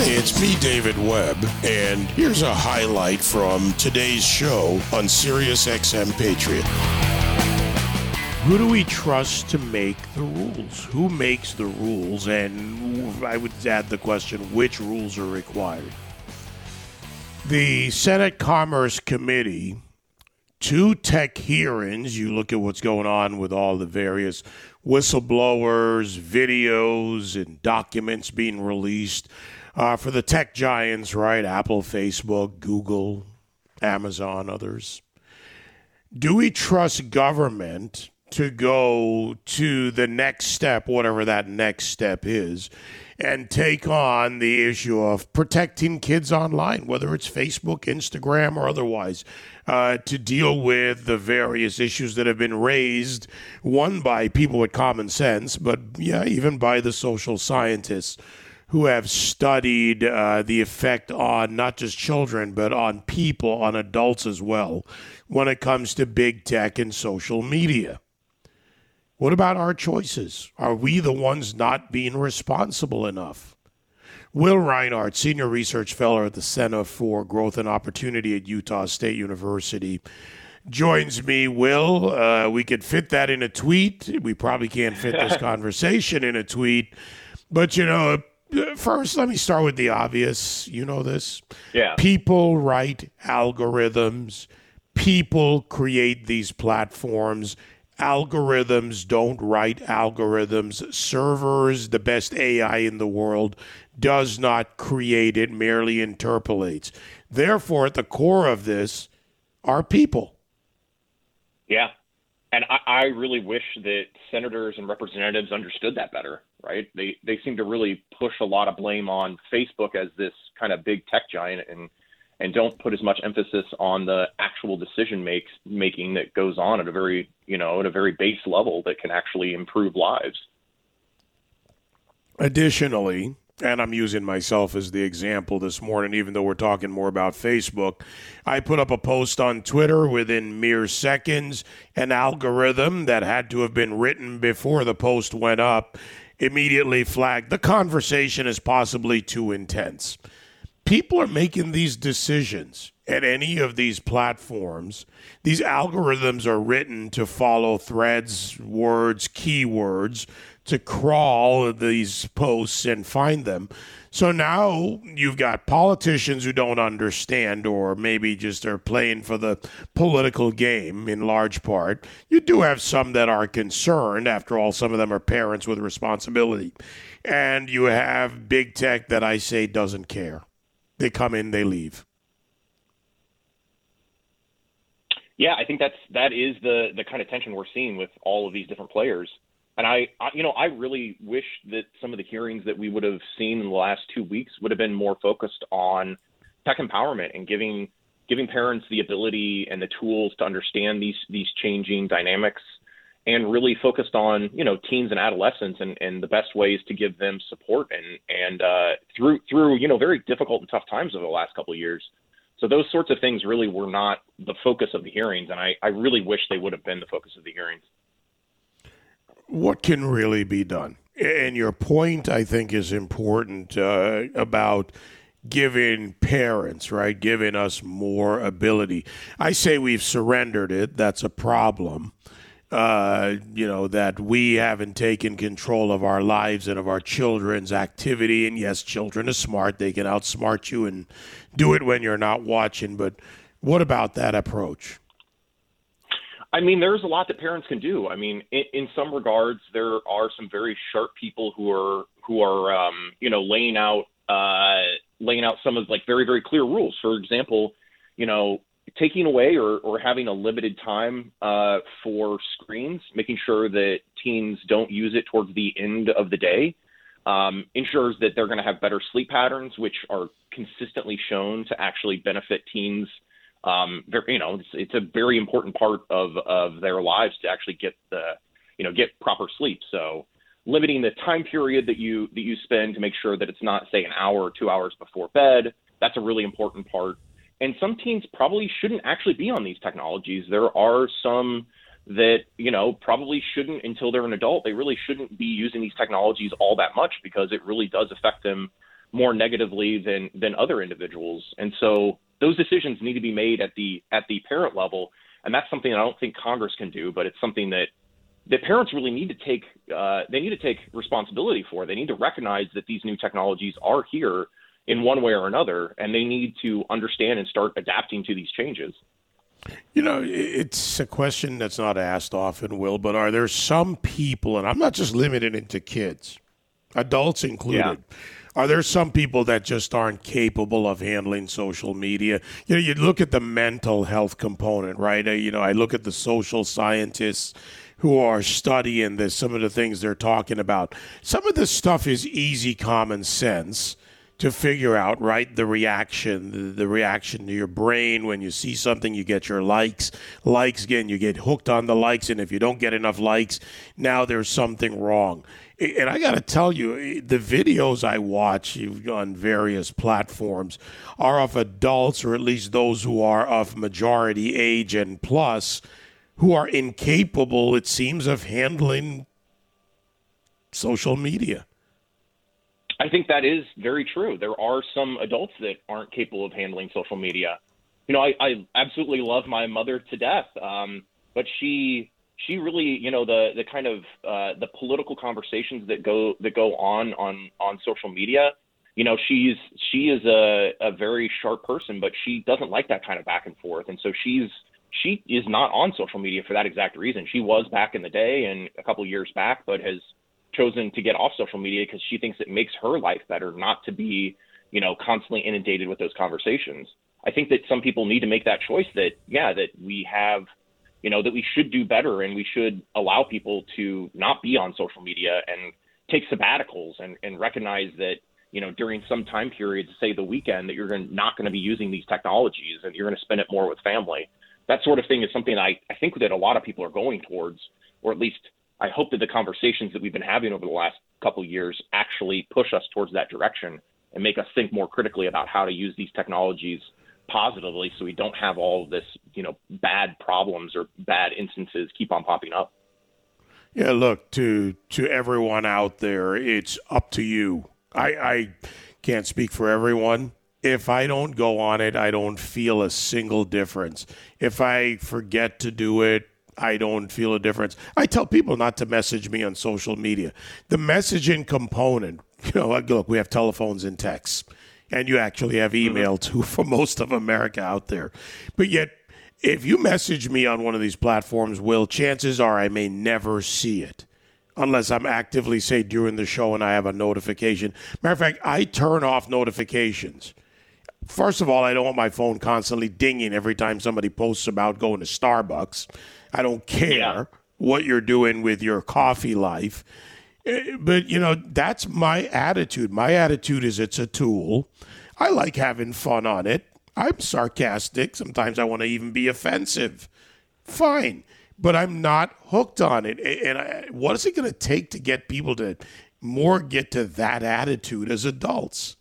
It's me, David Webb, and here's a highlight from today's show on Sirius XM Patriot. Who do we trust to make the rules? Who makes the rules? And I would add the question which rules are required? The Senate Commerce Committee, two tech hearings, you look at what's going on with all the various whistleblowers, videos, and documents being released uh, for the tech giants, right? Apple, Facebook, Google, Amazon, others. Do we trust government to go to the next step, whatever that next step is, and take on the issue of protecting kids online, whether it's Facebook, Instagram, or otherwise, uh, to deal with the various issues that have been raised, one by people with common sense, but yeah, even by the social scientists who have studied uh, the effect on not just children, but on people, on adults as well, when it comes to big tech and social media. What about our choices? Are we the ones not being responsible enough? Will Rinehart, Senior Research Fellow at the Center for Growth and Opportunity at Utah State University, joins me. Will, uh, we could fit that in a tweet. We probably can't fit this conversation in a tweet. But, you know, First, let me start with the obvious. You know this. Yeah. People write algorithms. People create these platforms. Algorithms don't write algorithms. Servers, the best AI in the world, does not create it, merely interpolates. Therefore, at the core of this are people. Yeah. And I, I really wish that senators and representatives understood that better right? They they seem to really push a lot of blame on Facebook as this kind of big tech giant and and don't put as much emphasis on the actual decision makes making that goes on at a very you know at a very base level that can actually improve lives. Additionally, and I'm using myself as the example this morning, even though we're talking more about Facebook. I put up a post on Twitter within mere seconds, an algorithm that had to have been written before the post went up immediately flagged the conversation as possibly too intense. People are making these decisions at any of these platforms. These algorithms are written to follow threads, words, keywords, to crawl these posts and find them. So now you've got politicians who don't understand or maybe just are playing for the political game in large part. You do have some that are concerned. After all, some of them are parents with responsibility. And you have big tech that I say doesn't care. They come in, they leave. Yeah, I think that's that is the the kind of tension we're seeing with all of these different players. And I, I, you know, I really wish that some of the hearings that we would have seen in the last two weeks would have been more focused on tech empowerment and giving giving parents the ability and the tools to understand these these changing dynamics and really focused on you know teens and adolescents and, and the best ways to give them support and and uh, through through you know very difficult and tough times over the last couple of years. So those sorts of things really were not the focus of the hearings, and I, I really wish they would have been the focus of the hearings what can really be done? And your point, I think, is important uh, about giving parents, right, giving us more ability. I say we've surrendered it. That's a problem. Uh, you know, that we haven't taken control of our lives and of our children's activity. And yes, children are smart. They can outsmart you and do it when you're not watching. But what about that approach? I mean, there's a lot that parents can do. I mean, in, in some regards, there are some very sharp people who are who are um, you know laying out uh, laying out some of like very very clear rules. For example, you know, taking away or, or having a limited time uh, for screens, making sure that teens don't use it towards the end of the day, um, ensures that they're going to have better sleep patterns, which are consistently shown to actually benefit teens um, you know, it's, it's a very important part of, of their lives to actually get the, you know, get proper sleep. So limiting the time period that you, that you spend to make sure that it's not say an hour or two hours before bed. That's a really important part. And some teens probably shouldn't actually be on these technologies. There are some that, you know, probably shouldn't until they're an adult. They really shouldn't be using these technologies all that much because it really does affect them more negatively than than other individuals. And so those decisions need to be made at the at the parent level, and that's something I don't think Congress can do, but it's something that that parents really need to take uh, they need to take responsibility for. They need to recognize that these new technologies are here in one way or another, and they need to understand and start adapting to these changes. You know, it's a question that's not asked often, Will, but are there some people, and I'm not just limited into kids, adults included. Yeah. Are there some people that just aren't capable of handling social media? You know, you look at the mental health component, right? Uh, you know, I look at the social scientists who are studying this, some of the things they're talking about. Some of this stuff is easy common sense to figure out right the reaction the, reaction to your brain. When you see something you get your likes likes again you get hooked on the likes and if you don't get enough likes now there's something wrong. And i got to tell you eh, the videos i watch on various platforms are of adults or at least those who are of majority age and plus who are incapable it seems of handling social media I think that is very true. There are some adults that aren't capable of handling social media. You know, I, I absolutely love my mother to death, um, but she she really, you know, the the kind of uh, the political conversations that go that go on on on social media. You know, she's she is a a very sharp person, but she doesn't like that kind of back and forth, and so she's she is not on social media for that exact reason. She was back in the day and a couple years back, but has chosen to get off social media because she thinks it makes her life better not to be, you know, constantly inundated with those conversations. I think that some people need to make that choice that, yeah, that we have, you know, that we should do better and we should allow people to not be on social media and take sabbaticals and, and recognize that, you know, during some time periods, say the weekend, that you're not going to be using these technologies and you're going to spend it more with family. That sort of thing is something I, I think that a lot of people are going towards, or at least I hope that the conversations that we've been having over the last couple years actually push us towards that direction and make us think more critically about how to use these technologies positively so we don't have all of this, you know, bad problems or bad instances keep on popping up. Yeah, look, to to everyone out there, it's up to you. I, I can't speak for everyone. If I don't go on it, I don't feel a single difference. If I forget to do it, I don't feel a difference. I tell people not to message me on social media. The messaging component, you know, look, we have telephones and texts, and you actually have mm-hmm. email too for most of America out there. But yet, if you message me on one of these platforms, Will, chances are I may never see it unless I'm actively, say, during the show and I have a notification. Matter of fact, I turn off notifications. First of all, I don't want my phone constantly dinging every time somebody posts about going to Starbucks. I don't care yeah. what you're doing with your coffee life. Eh, but, you know, that's my attitude. My attitude is it's a tool. I like having fun on it. I'm sarcastic. Sometimes I want to even be offensive. Fine. But I'm not hooked on it. And I, what is it going to take to get people to more get to that attitude as adults?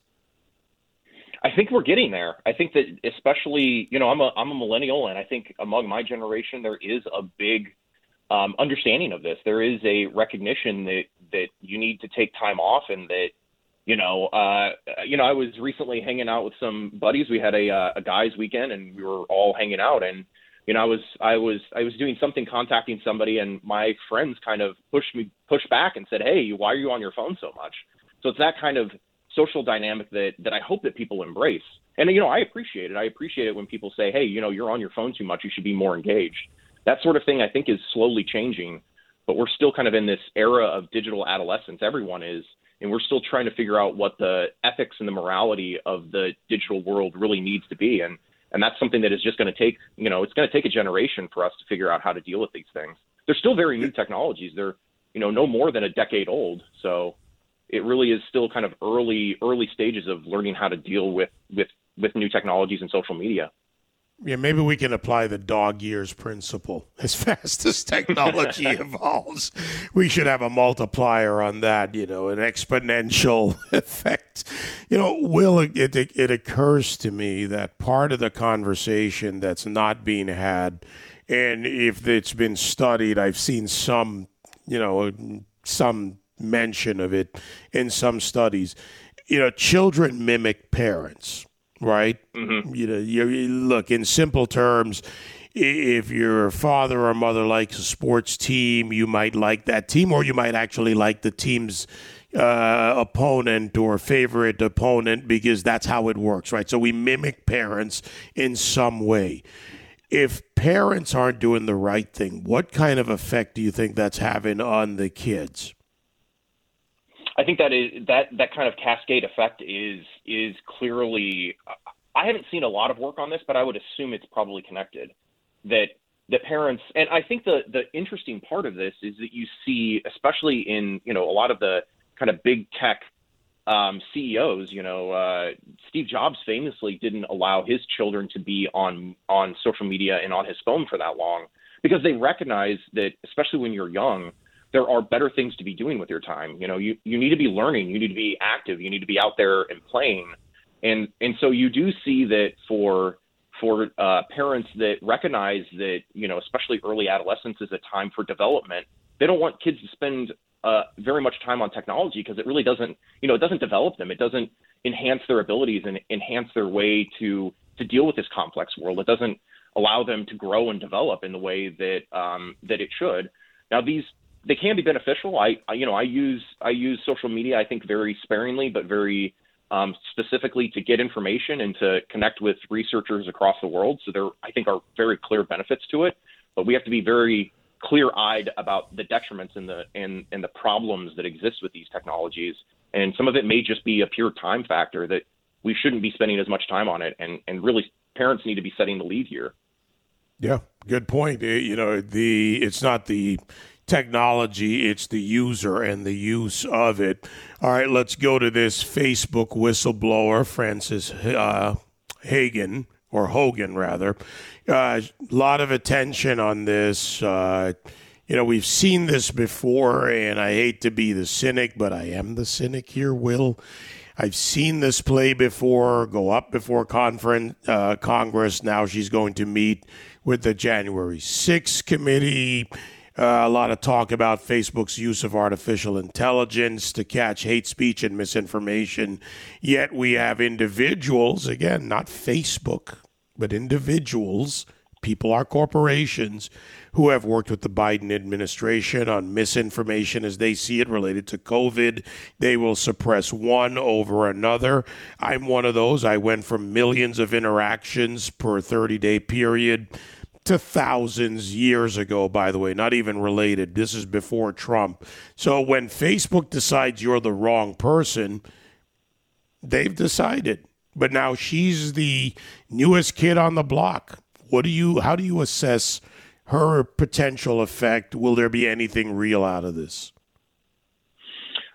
I think we're getting there. I think that especially, you know, I'm a I'm a millennial, and I think among my generation there is a big um, understanding of this. There is a recognition that that you need to take time off, and that you know, uh, you know, I was recently hanging out with some buddies. We had a uh, a guys' weekend, and we were all hanging out, and you know, I was I was I was doing something, contacting somebody, and my friends kind of pushed me pushed back and said, "Hey, why are you on your phone so much?" So it's that kind of social dynamic that that I hope that people embrace. And you know, I appreciate it. I appreciate it when people say, "Hey, you know, you're on your phone too much. You should be more engaged." That sort of thing I think is slowly changing, but we're still kind of in this era of digital adolescence. Everyone is, and we're still trying to figure out what the ethics and the morality of the digital world really needs to be. And and that's something that is just going to take, you know, it's going to take a generation for us to figure out how to deal with these things. They're still very new technologies. They're, you know, no more than a decade old. So it really is still kind of early early stages of learning how to deal with with with new technologies and social media. Yeah, maybe we can apply the dog years principle. As fast as technology evolves, we should have a multiplier on that, you know, an exponential effect. You know, Will, it, it, it occurs to me that part of the conversation that's not being had, and if it's been studied, I've seen some, you know, some mention of it in some studies you know, children mimic parents, right? Mm-hmm. You know, you, you look in simple terms. If your father or mother likes a sports team, you might like that team, or you might actually like the team's uh, opponent or favorite opponent because that's how it works, right? So we mimic parents in some way. If parents aren't doing the right thing, what kind of effect do you think that's having on the kids? I think that is that that kind of cascade effect is is clearly. I haven't seen a lot of work on this, but I would assume it's probably connected. That the parents, and I think the the interesting part of this is that you see, especially in you know a lot of the kind of big tech um, CEOs. You know, uh, Steve Jobs famously didn't allow his children to be on on social media and on his phone for that long because they recognize that, especially when you're young, there are better things to be doing with your time. You know, you you need to be learning, you need to be active, you need to be out there and playing, and and so you do see that for for uh, parents that recognize that you know, especially early adolescence is a time for development. They don't want kids to spend uh, very much time on technology because it really doesn't, you know, it doesn't develop them. It doesn't enhance their abilities and enhance their way to to deal with this complex world. It doesn't allow them to grow and develop in the way that um, that it should. Now these they can be beneficial. I, I you know I use I use social media I think very sparingly but very um, specifically to get information and to connect with researchers across the world. So there I think are very clear benefits to it. But we have to be very clear-eyed about the detriments and the and and the problems that exist with these technologies. And some of it may just be a pure time factor that we shouldn't be spending as much time on it. And and really, parents need to be setting the lead here. Yeah, good point. Eh, you know, the it's not the technology, it's the user and the use of it. All right, let's go to this Facebook whistleblower, Frances uh, Hagen or Hogan rather. A uh, lot of attention on this. Uh, you know, we've seen this before, and I hate to be the cynic, but I am the cynic here, Will. I've seen this play before, go up before conference, uh, Congress. Now she's going to meet with the January 6th committee. Uh, a lot of talk about Facebook's use of artificial intelligence to catch hate speech and misinformation. Yet we have individuals, again, not Facebook, but individuals, people are corporations, who have worked with the Biden administration on misinformation as they see it related to COVID. They will suppress one over another. I'm one of those. I went from millions of interactions per 30 day period to thousands years ago, by the way, not even related. This is before Trump. So when Facebook decides you're the wrong person, they've decided. But now she's the newest kid on the block. What do you how do you assess her potential effect? Will there be anything real out of this?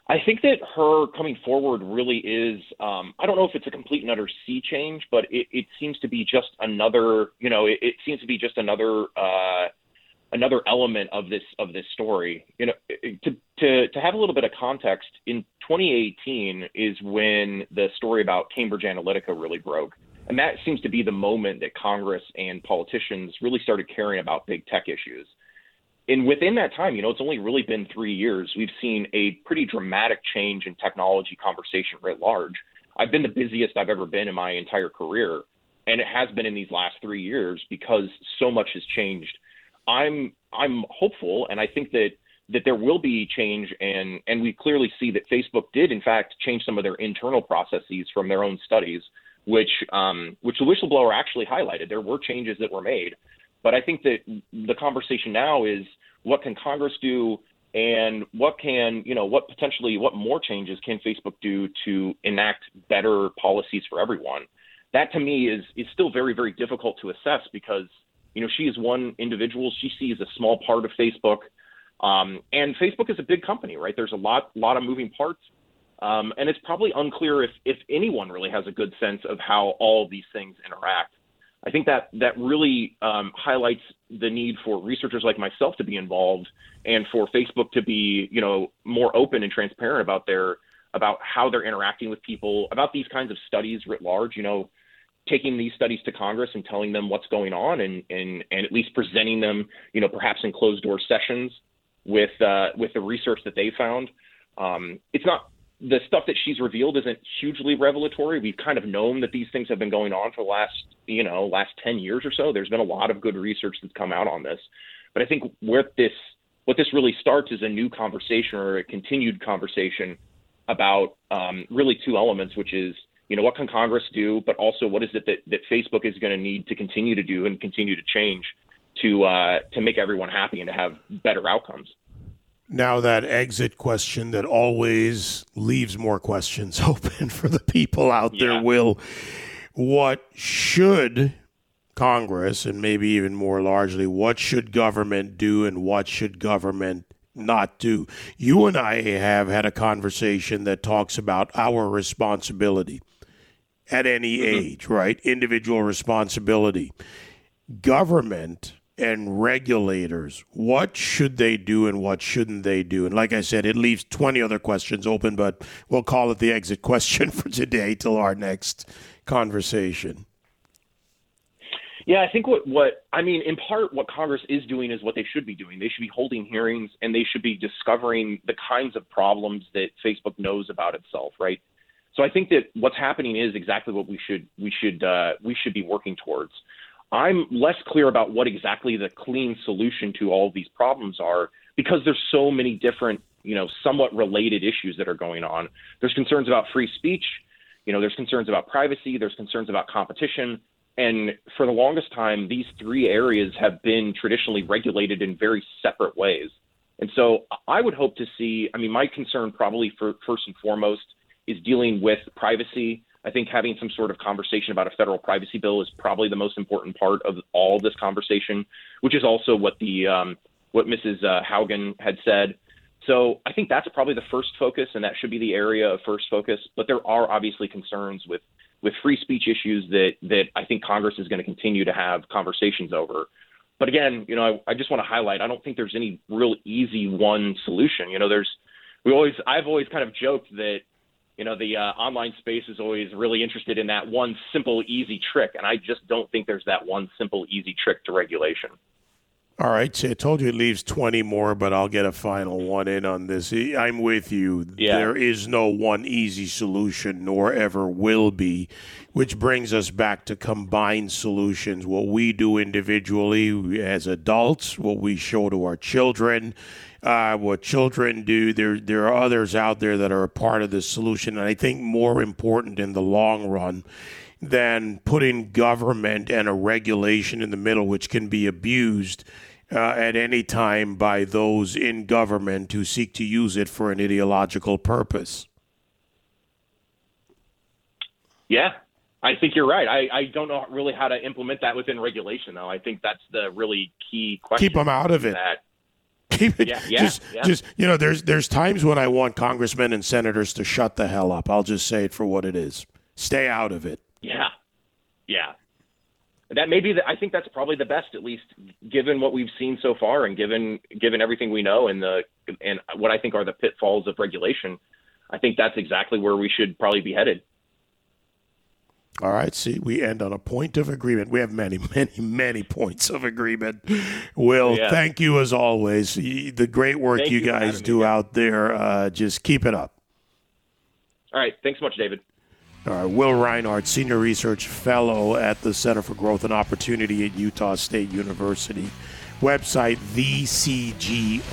I think that her coming forward really is. Um, I don't know if it's a complete and utter sea change, but it, it seems to be just another. You know, it, it seems to be just another uh, another element of this of this story. You know, to to to have a little bit of context, in 2018 is when the story about Cambridge Analytica really broke, and that seems to be the moment that Congress and politicians really started caring about big tech issues and within that time, you know, it's only really been three years. We've seen a pretty dramatic change in technology conversation writ large. I've been the busiest I've ever been in my entire career, and it has been in these last three years because so much has changed. I'm I'm hopeful, and I think that that there will be change, and and we clearly see that Facebook did in fact change some of their internal processes from their own studies, which um, which the whistleblower actually highlighted. There were changes that were made. But I think that the conversation now is what can Congress do and what can, you know, what potentially, what more changes can Facebook do to enact better policies for everyone? That to me is, is still very, very difficult to assess because, you know, she is one individual. She sees a small part of Facebook. Um, and Facebook is a big company, right? There's a lot, lot of moving parts. Um, and it's probably unclear if, if anyone really has a good sense of how all these things interact. I think that that really um, highlights the need for researchers like myself to be involved and for Facebook to be, you know, more open and transparent about their about how they're interacting with people, about these kinds of studies writ large. You know, taking these studies to Congress and telling them what's going on, and and and at least presenting them, you know, perhaps in closed door sessions with uh, with the research that they found. Um, it's not the stuff that she's revealed isn't hugely revelatory. We've kind of known that these things have been going on for the last, you know, last 10 years or so. There's been a lot of good research that's come out on this. But I think where this what this really starts is a new conversation or a continued conversation about um, really two elements, which is you know what can Congress do, but also what is it that, that Facebook is going to need to continue to do and continue to change to uh, to make everyone happy and to have better outcomes. Now that exit question that always leaves more questions open for the people out there, Yeah. Will, what should Congress and maybe even more largely, what should government do and what should government not do? You and I have had a conversation that talks about our responsibility at any mm-hmm. age, right? Individual responsibility. Government and regulators, what should they do and what shouldn't they do? And like I said, it leaves 20 other questions open, but we'll call it the exit question for today till our next conversation. Yeah, I think what what I mean, in part, what Congress is doing is what they should be doing. They should be holding hearings and they should be discovering the kinds of problems that Facebook knows about itself, right? So I think that what's happening is exactly what we should we should uh, we should be working towards. I'm less clear about what exactly the clean solution to all these problems are because there's so many different, you know, somewhat related issues that are going on. There's concerns about free speech, you know, there's concerns about privacy, there's concerns about competition, and for the longest time, these three areas have been traditionally regulated in very separate ways. And so I would hope to see, I mean, my concern probably for first and foremost is dealing with privacy. I think having some sort of conversation about a federal privacy bill is probably the most important part of all this conversation, which is also what the um, what Mrs. Uh, Haugen had said. So I think that's probably the first focus, and that should be the area of first focus. But there are obviously concerns with with free speech issues that that I think Congress is going to continue to have conversations over. But again, you know, I, I just want to highlight I don't think there's any real easy one solution. You know, there's we always I've always kind of joked that you know the uh, online space is always really interested in that one simple easy trick, and I just don't think there's that one simple easy trick to regulation. All right, so I told you it leaves 20 more, but I'll get a final one in on this. I'm with you. Yeah. There is no one easy solution, nor ever will be, which brings us back to combined solutions. What we do individually as adults, what we show to our children, uh, what children do. There, there are others out there that are a part of the solution. And I think more important in the long run than putting government and a regulation in the middle, which can be abused uh, at any time by those in government who seek to use it for an ideological purpose. Yeah, I think you're right. I, I don't know really how to implement that within regulation, though. I think that's the really key question. Keep them out of it. That Keep it. Yeah, yeah, just, yeah. just you know, there's there's times when I want congressmen and senators to shut the hell up. I'll just say it for what it is. Stay out of it. Yeah, yeah. That may be the. I think that's probably the best, at least given what we've seen so far, and given given everything we know, and the and what I think are the pitfalls of regulation. I think that's exactly where we should probably be headed. All right. See, we end on a point of agreement. We have many, many, many points of agreement. Will, Yeah. thank you as always. The great work you you guys having me, do out there, uh, just keep it up. All right, thanks so much, David. All right, Will Rinehart, Senior Research Fellow at the Center for Growth and Opportunity at Utah State University. Website thecgo.org.